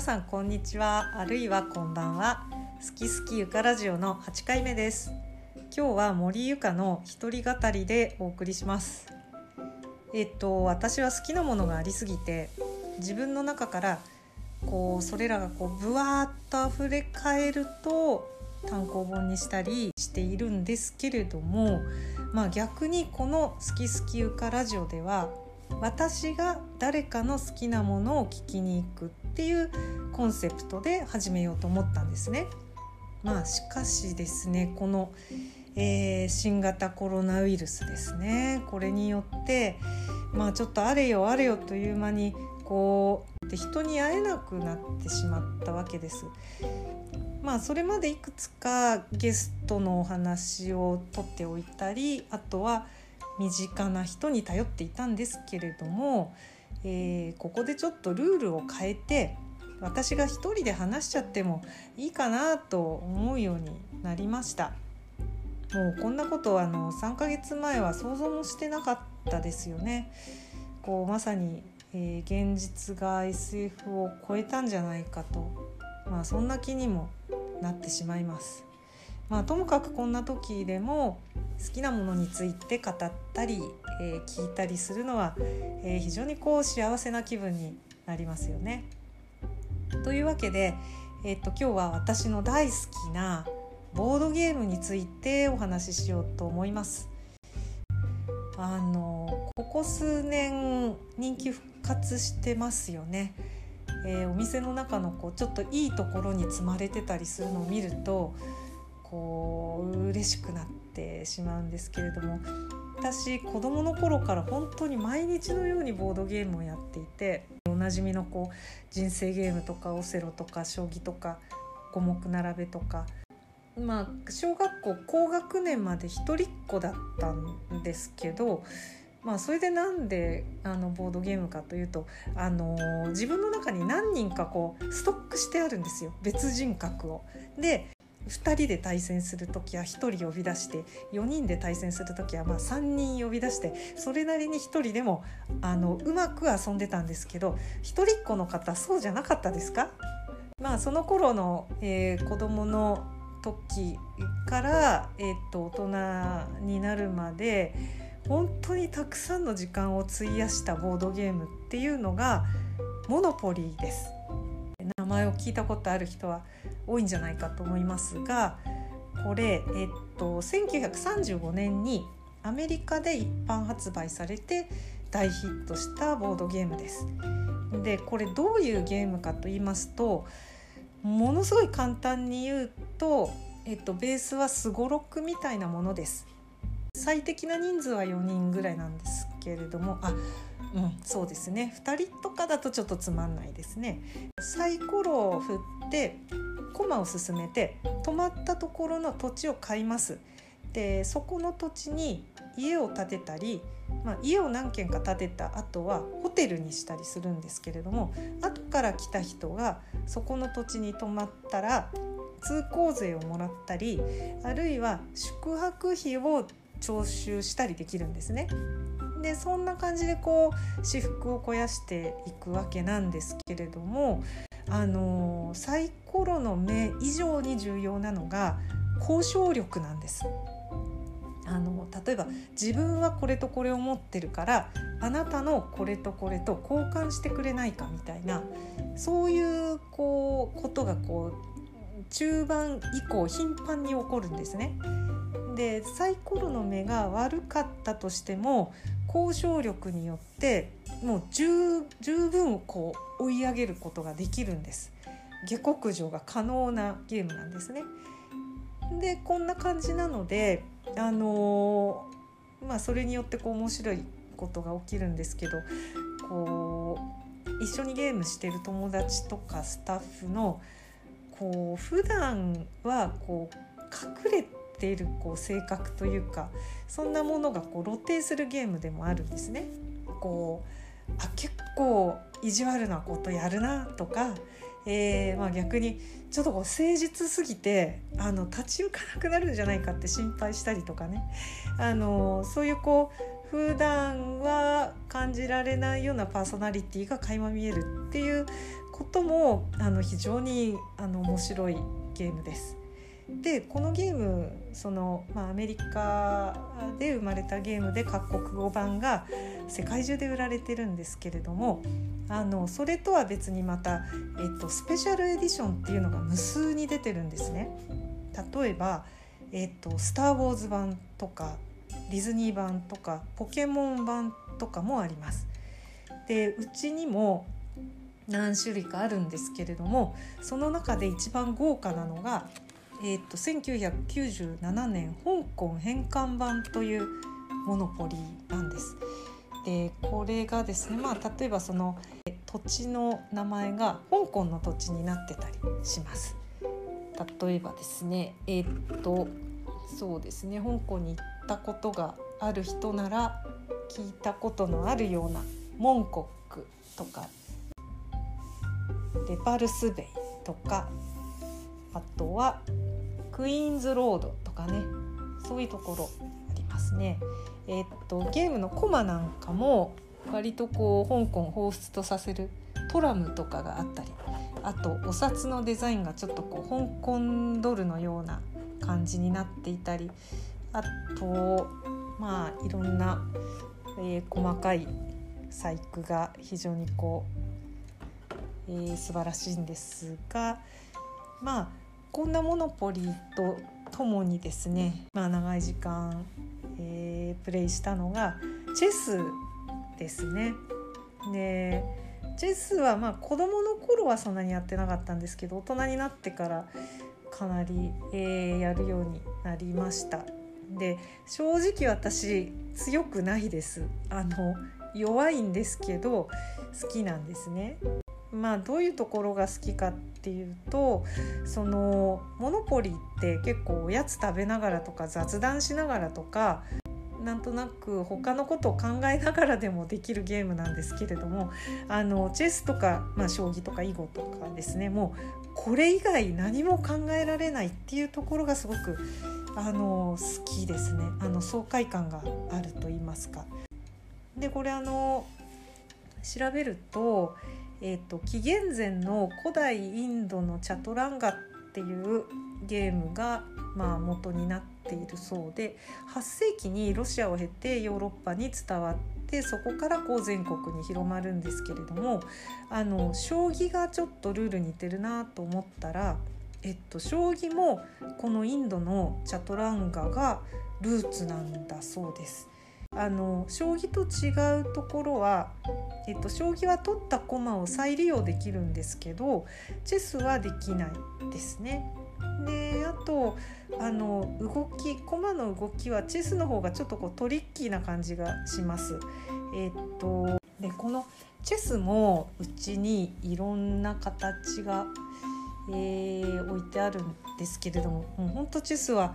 皆さんこんにちは。あるいはこんばんは。好き好きゆかラジオの8回目です。今日は森ゆかの一人語りでお送りします。えっと私は好きなものがありすぎて自分の中からこうそれらがこうぶわーっと溢れ返ると単行本にしたりしているんですけれどもまあ逆にこの「好き好きゆかラジオ」では私が誰かの好きなものを聞きに行くっていうコンセプトで始めようと思ったんですね。まあしかしですねこの、えー、新型コロナウイルスですねこれによってまあちょっとあれよあれよという間にこうで人に会えなくなってしまったわけです。まあそれまでいくつかゲストのお話を取っておいたりあとは身近な人に頼っていたんですけれども、えー、ここでちょっとルールを変えて私が一人で話しちゃってもいいかなと思うようになりました。もうこんなことあの3ヶ月前は想像もしてなかったですよね。こうまさに、えー、現実が SF を超えたんじゃないかと。まあそんな気にもなってしまいます。まあともかくこんな時でも好きなものについて語ったり、えー、聞いたりするのは、えー、非常にこう幸せな気分になりますよね。というわけで、えー、っと今日は私の大好きなボードゲームについてお話ししようと思います。あのここ数年人気復活してますよね。えー、お店の中のこうちょっといいところに積まれてたりするのを見るとこう嬉しくなってしまうんですけれども私子どもの頃から本当に毎日のようにボードゲームをやっていておなじみのこう人生ゲームとかオセロとか将棋とか五目並べとかまあ小学校高学年まで一人っ子だったんですけどまあ、それでなんであのボードゲームかというと、あの、自分の中に何人かこうストックしてあるんですよ別人格を。で2人で対戦する時は1人呼び出して4人で対戦する時はま3人呼び出してそれなりに1人でもあのうまく遊んでたんですけど一人っ子の方そうじゃなかったですか？まあその頃の、えー、子供の時から、えー、と大人になるまで本当にたくさんの時間を費やしたボードゲームっていうのがモノポリーです。名前を聞いたことある人は多いんじゃないかと思いますがこれ、えっと、1935年にアメリカで一般発売されて大ヒットしたボードゲームです。でこれどういうゲームかと言いますとものすごい簡単に言うと、えっと、ベースはすごろくみたいなものです。最適な人数は4人ぐらいなんですけれどもあうんそうですね2人とかだとちょっとつまんないですね。サイコロを振って駒を進めて止まったところの土地を買います。でそこの土地に家を建てたり、まあ、家を何軒か建てた後はホテルにしたりするんですけれども後から来た人がそこの土地に泊まったら通行税をもらったりあるいは宿泊費を徴収したりできるんですね。でそんな感じでこう私服を肥やしていくわけなんですけれどもあのサイコロの目以上に重要なのが交渉力なんです。あの例えば自分はこれとこれを持ってるからあなたのこれとこれと交換してくれないかみたいなそういうこうことがこう中盤以降頻繁に起こるんですね。でサイコロの目が悪かったとしても交渉力によってもう十分こう追い上げることができるんです。下克上が可能なゲームなんですね。でこんな感じなのであのー、まあそれによってこう面白いことが起きるんですけどこう一緒にゲームしてる友達とかスタッフのこう普段はこう隠れてているこう性格というかそんなものがこう露呈するゲームでもあるんですね。こうあ結構意地悪なことやるなとか、えー、まあ、逆にちょっとこう誠実すぎてあの立ち行かなくなるんじゃないかって心配したりとかねあのそういうこう普段は感じられないようなパーソナリティが垣間見えるっていうこともあの非常にあの面白いゲームです。でこのゲームその、まあ、アメリカで生まれたゲームで各国語版が世界中で売られてるんですけれどもあのそれとは別にまた、えっと、スペシャルエディションっていうのが無数に出てるんですね。例えば、えっと「スター・ウォーズ」版とかディズニー版とかポケモン版とかもあります。でうちにも何種類かあるんですけれどもその中で一番豪華なのが、えーと、1997年香港返還版というモノポリーなんです。でこれがですね、まあ、例えばその土地の名前が香港の土地になってたりします。例えばですねえっ、ー、とそうですね香港に行ったことがある人なら聞いたことのあるようなモンコックとかレパルスベイとかあとはクイーンズロードとかねそういうところありますね。えー、っとゲームのコマなんかも割とこう香港を彷彿とさせるトラムとかがあったりあとお札のデザインがちょっとこう香港ドルのような感じになっていたりあとまあいろんな、えー、細かい細工が非常にこう、えー、素晴らしいんですがまあこんなモノポリとともにですね、まあ、長い時間、えー、プレイしたのがチェスですね。でチェスはまあ子供の頃はそんなにやってなかったんですけど大人になってからかなり、えー、やるようになりました。で正直私強くないですあの弱いんですけど好きなんですね。まあどういうところが好きかっていうとそのモノポリって結構おやつ食べながらとか雑談しながらとかなんとなく他のことを考えながらでもできるゲームなんですけれどもあのチェスとか、まあ、将棋とか囲碁とかですねもうこれ以外何も考えられないっていうところがすごくあの好きですねあの爽快感があると言いますか。でこれあの調べると,、えーと、紀元前の古代インドのチャトランガっていうゲームが、まあ、元になっているそうで8世紀にロシアを経てヨーロッパに伝わってそこからこう全国に広まるんですけれどもあの将棋がちょっとルール似てるなと思ったら、えっと、将棋もこのインドのチャトランガがルーツなんだそうです。あの将棋と違うところは、えっと、将棋は取った駒を再利用できるんですけどチェスはできないですね。であとあの動き駒の動きはチェスの方がちょっとこうトリッキーな感じがします。えっとでこのチェスもうちにいろんな形が、えー、置いてあるんですけれどももうほんとチェスは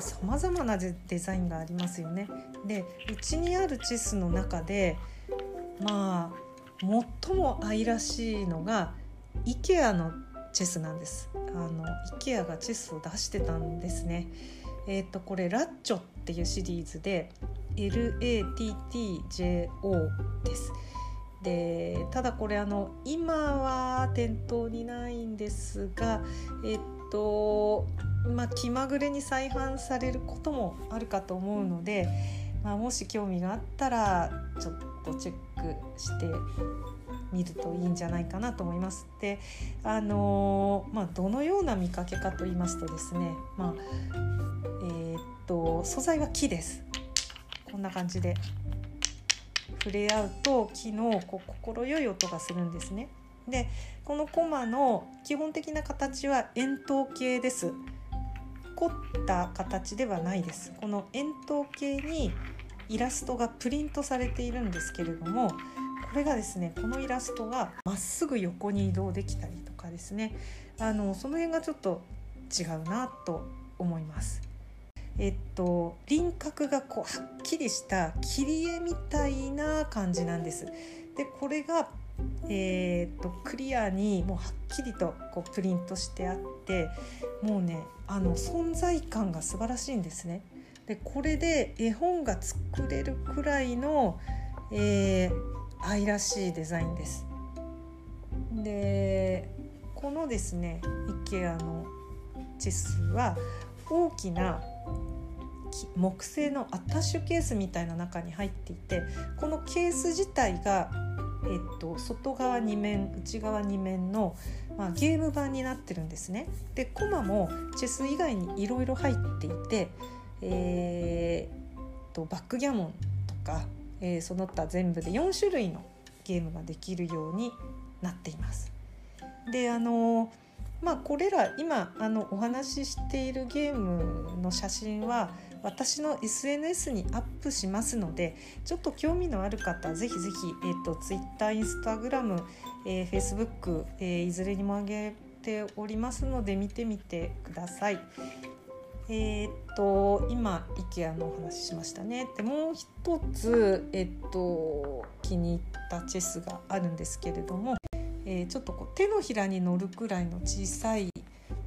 さまざまなデザインがありますよね。でうちにあるチェスの中でまあ最も愛らしいのが IKEA のチェスなんです。あの IKEA がチェスを出してたんですね。えっ、ー、とこれラッチョっていうシリーズで LATTJO です。でただこれあの今は店頭にないんですがえっとまあ気まぐれに再販されることもあるかと思うので、まあ、もし興味があったらちょっとチェックしてみるといいんじゃないかなと思います。であのまあ、どのような見かけかと言いますとですね、まあえー、っと素材は木です。こんな感じで触れ合うと木のこう心よい音がするんですね。でこのコマの基本的な形は円筒形です。凝った形ではないです。この円筒形にイラストがプリントされているんですけれどもこれがですねこのイラストがまっすぐ横に移動できたりとかですねあのその辺がちょっと違うなと思います。えっと、輪郭がこうはっきりした切り絵みたいな感じなんです。でこれがえーと、クリアにもうはっきりとこうプリントしてあってもうねあの存在感が素晴らしいんですね。でこれで絵本が作れるくらいの、えー、愛らしいデザインです。でこのですね IKEA のチェスは大きな木製のアタッシュケースみたいな中に入っていてこのケース自体が、えっと、外側2面内側2面の、まあ、ゲーム版になってるんですね。でコマもチェス以外にいろいろ入っていて、えー、とバックギャモンとか、えー、その他全部で4種類のゲームができるようになっています。であのまあこれら今あのお話ししているゲームの写真は私の SNS にアップしますのでちょっと興味のある方ぜひぜひ、えーと、Twitter、Instagram、えー、Facebook、えー、いずれにも上げておりますので見てみてください。えー、っと今 IKEA のお話ししましたね。でもう一つ、え、っと気に入ったチェスがあるんですけれども、えー、ちょっとこう手のひらに乗るくらいの小さい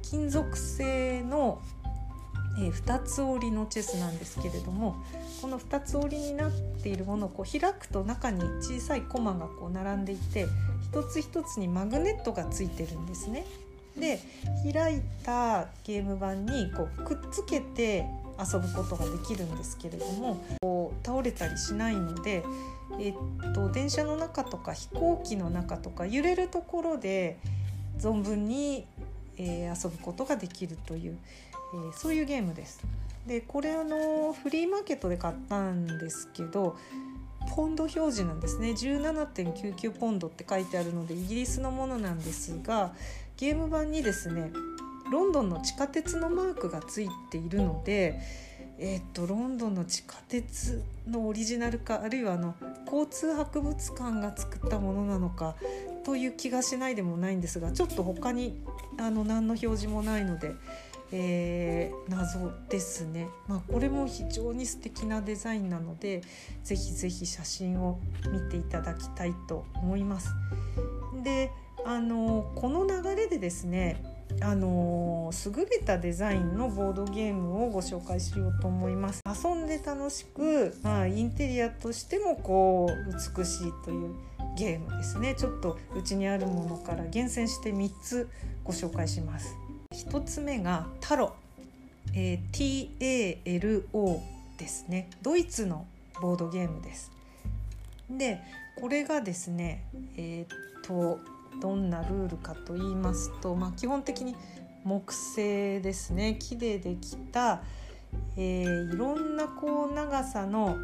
金属製のえー、2つ折りのチェスなんですけれどもこの2つ折りになっているものをこう開くと中に小さいコマがこう並んでいて一つ一つにマグネットがついてるんですね。で開いたゲーム盤にこうくっつけて遊ぶことができるんですけれども倒れたりしないので、えっと、電車の中とか飛行機の中とか揺れるところで存分に、えー、遊ぶことができるという、えー、そういうゲームです。でこれあのフリーマーケットで買ったんですけどポンド表示なんですね17.99ポンドって書いてあるのでイギリスのものなんですがゲーム版にですねロンドンの地下鉄のマークがついているのでえー、っとロンドンの地下鉄のオリジナルかあるいはあの交通博物館が作ったものなのかという気がしないでもないんですがちょっと他にあの何の表示もないのでえー、謎ですね、まあ、これも非常に素敵なデザインなのでぜひぜひ写真を見ていただきたいと思います。であのこの流れでですねあの優れたデザインのボードゲームをご紹介しようと思います。遊んで楽しく、まあ、インテリアとしてもこう美しいというゲームですね。ちょっとうちにあるものから厳選して3つご紹介します。1つ目がタロ、えー、TALO ですね。ドイツのボードゲームです。でこれがですねえー、っとどんなルールかと言いますと、まあ、基本的に木製ですね木でできた、えー、いろんなこう長さの、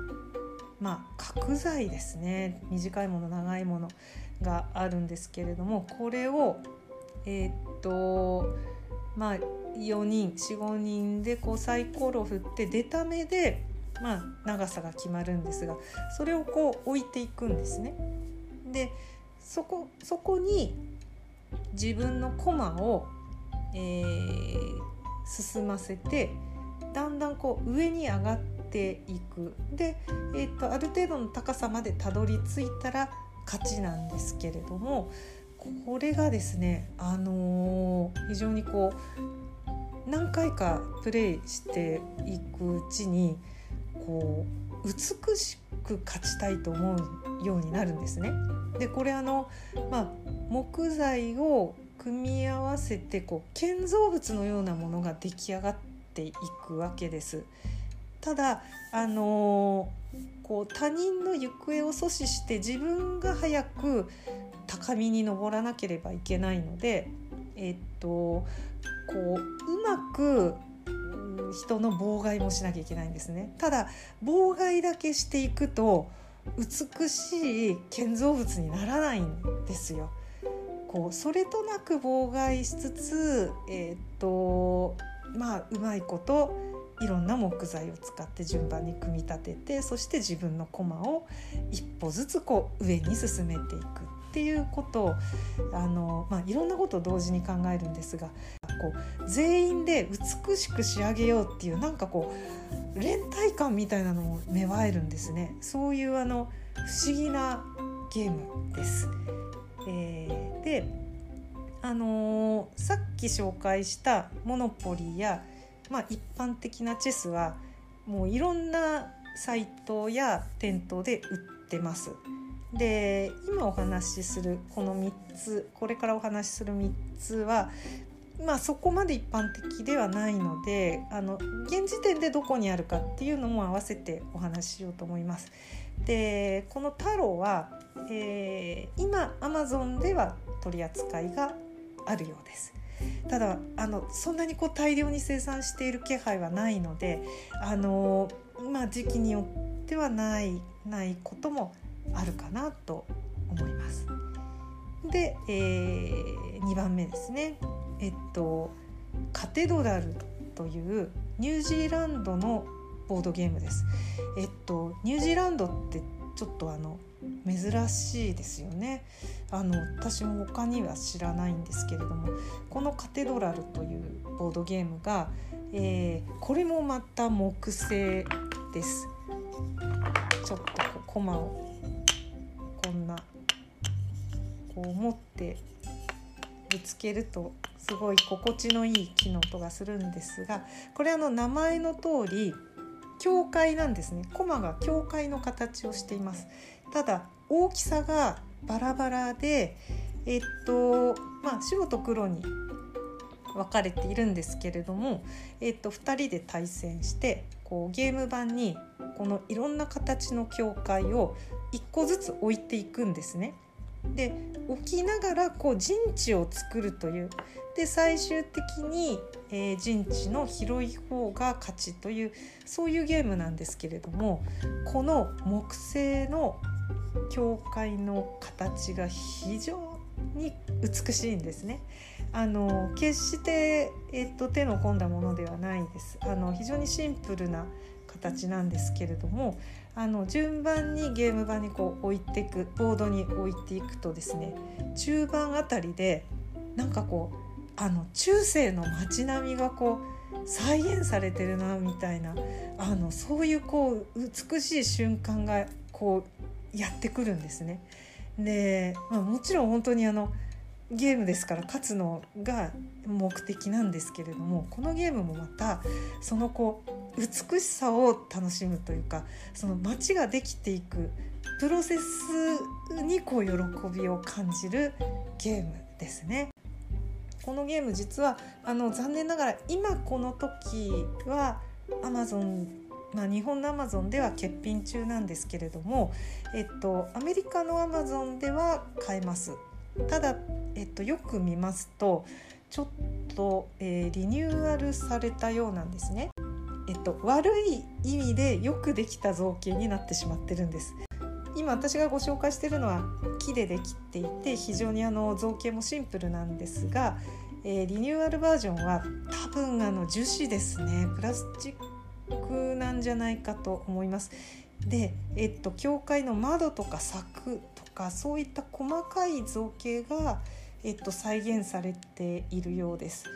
まあ、角材ですね短いもの長いものがあるんですけれどもこれをえー、っとまあ4人45人でこうサイコロ振って出た目で、まあ、長さが決まるんですがそれをこう置いていくんですね。でそこそこに自分の駒を、えー、進ませてだんだんこう上に上がっていく。で、えーと、ある程度の高さまでたどり着いたら勝ちなんですけれどもこれがですね、あのー、非常にこう何回かプレイしていくうちにこう美しく勝ちたいと思うようになるんですね。でこれあの、まあ、木材を組み合わせてこう建造物のようなものが出来上がっていくわけです。ただあのー、こう他人の行方を阻止して自分が早く高みに登らなければいけないので、えっと、こううまく人の妨害もしなきゃいけないんですね。ただ妨害だけしていくと美しい建造物にならないんですよ。こうそれとなく妨害しつつ、えー、っとまあうまいこといろんな木材を使って順番に組み立ててそして自分の駒を一歩ずつこう上に進めていくっていうことをあの、まあ、いろんなことを同時に考えるんですがこう全員で美しく仕上げようっていうなんかこう連帯感みたいなのも芽生えるんですねそういうあの不思議なゲームです。えー、であのー、さっき紹介したモノポリや、まあ、一般的なチェスはもういろんなサイトや店頭で売ってます。で今お話しするこの3つこれからお話しする3つはまあそこまで一般的ではないのであの現時点でどこにあるかっていうのも合わせてお話ししようと思います。でこの太郎は、えー、今アマゾンでは取り扱いがあるようです。ただあのそんなにこう大量に生産している気配はないのであの、まあ、時期によってはないないこともあるかなと思います。で、えー、2番目ですね。えっとカテドラルというニュージーランドのボードゲームです。えっとニュージーランドってちょっとあの珍しいですよねあの私も他には知らないんですけれどもこの「カテドラル」というボードゲームが、えー、これもまた木製ですちょっとコマをこんなこう持ってぶつけるとすごい心地のいい木の音がするんですがこれあの名前の通り境界なんですね。コマが境界の形をしています。ただ大きさがバラバラでえっとまあ白と黒に分かれているんですけれども、えっと、2人で対戦してこうゲーム盤にこのいろんな形の境界を1個ずつ置いていくんですね。で置きながらこう陣地を作るというで最終的に、えー、陣地の広い方が勝ちというそういうゲームなんですけれどもこの木製の教会の形が非常に美しいんですね。あの決して、えっと、手の込んだものではないです。あの非常にシンプルな形なんですけれどもあの順番にゲーム盤にこう置いていくボードに置いていくとですね中盤あたりでなんかこうあの中世の街並みがこう再現されてるなみたいなあのそういうこう美しい瞬間がこうやってくるんですね。で、まあ、もちろん本当にあのゲームですから勝つのが目的なんですけれどもこのゲームもまたそのこう美しさを楽しむというかその街ができていくプロセスにこう喜びを感じるゲームですね。このゲーム実はあの残念ながら今この時は Amazon まあ、日本のアマゾンでは欠品中なんですけれども、えっと、アメリカのアマゾンでは買えますただ、えっと、よく見ますとちょっと、えー、リニューアルされたようなんですねえっと、悪い意味でよくできた造形になってしまってるんです。今私がご紹介してるのは木でできていて非常にあの造形もシンプルなんですが、えー、リニューアルバージョンは多分あの樹脂ですねプラスチックなんじゃないかと思います。で、えっと、教会の窓とか柵とかそういった細かい造形が、えっと、再現されているようです。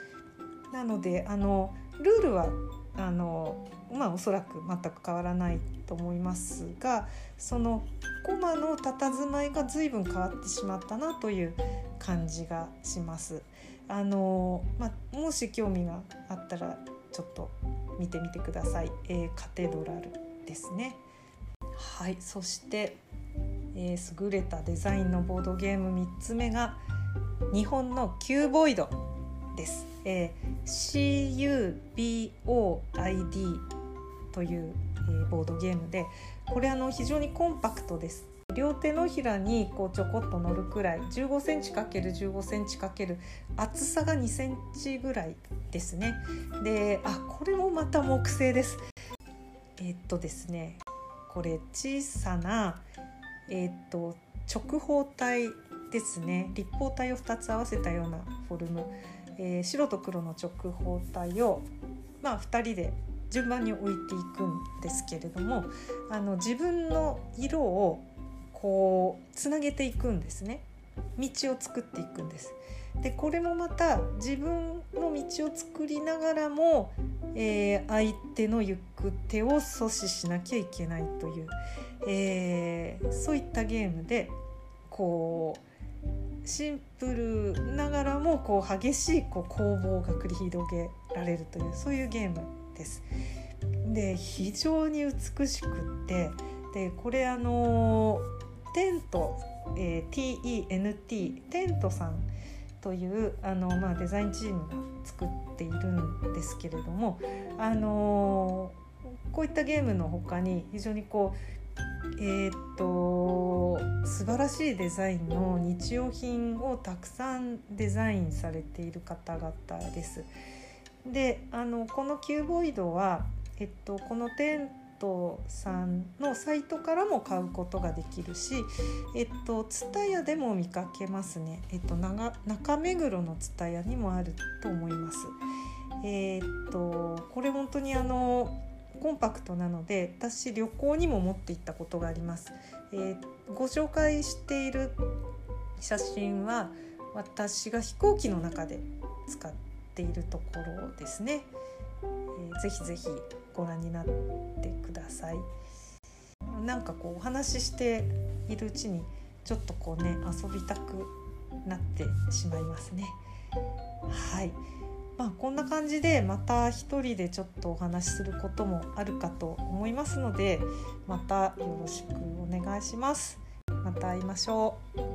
なのであのルールはあのまあおそらく全く変わらないと思いますがそのコマの佇まいが随分変わってしまったなという感じがします。あのまあ、もし興味があったらちょっと見てみてください。えー、カテドラルですね。はい、そして、えー、優れたデザインのボードゲーム3つ目が日本のキューボイドです。えー、CUBOID という、えー、ボードゲームでこれあの非常にコンパクトです。両手のひらにこうちょこっと乗るくらい15センチ ×15 センチ×厚さが2センチぐらいですね。であこれもまた木製です。え、っとですねこれ小さなえ、っと直方体ですね立方体を2つ合わせたようなフォルムえー、白と黒の直方体を、まあ、2人で順番に置いていくんですけれどもあの自分の色をこうつなげていくんですね道を作っていくんです。でこれもまた自分の道を作りながらも、えー、相手の行く手を阻止しなきゃいけないという、えー、そういったゲームでこうシンプルながらもこう激しいこう攻防が繰り広げられるというそういうゲームです。で非常に美しくってでこれあのテント、えー、TENT テントさんというあの、まあ、デザインチームが作っているんですけれども、あのこういったゲームの他に非常にこうえー、っと素晴らしいデザインの日用品をたくさんデザインされている方々です。であのこのキューボイドは、えっと、このテントさんのサイトからも買うことができるし、えっと、ツタヤでも見かけますね。えっと、中目黒のツタヤにもあると思います。えー、っと、これ本当にあの、コンパクトなので私旅行にも持って行ったことがあります、えー、ご紹介している写真は私が飛行機の中で使っているところですね、えー、ぜひぜひご覧になってください。なんかこうお話ししているうちにちょっとこうね遊びたくなってしまいますね。はい。まあ、こんな感じでまた一人でちょっとお話しすることもあるかと思いますのでまたよろしくお願いします。また会いましょう。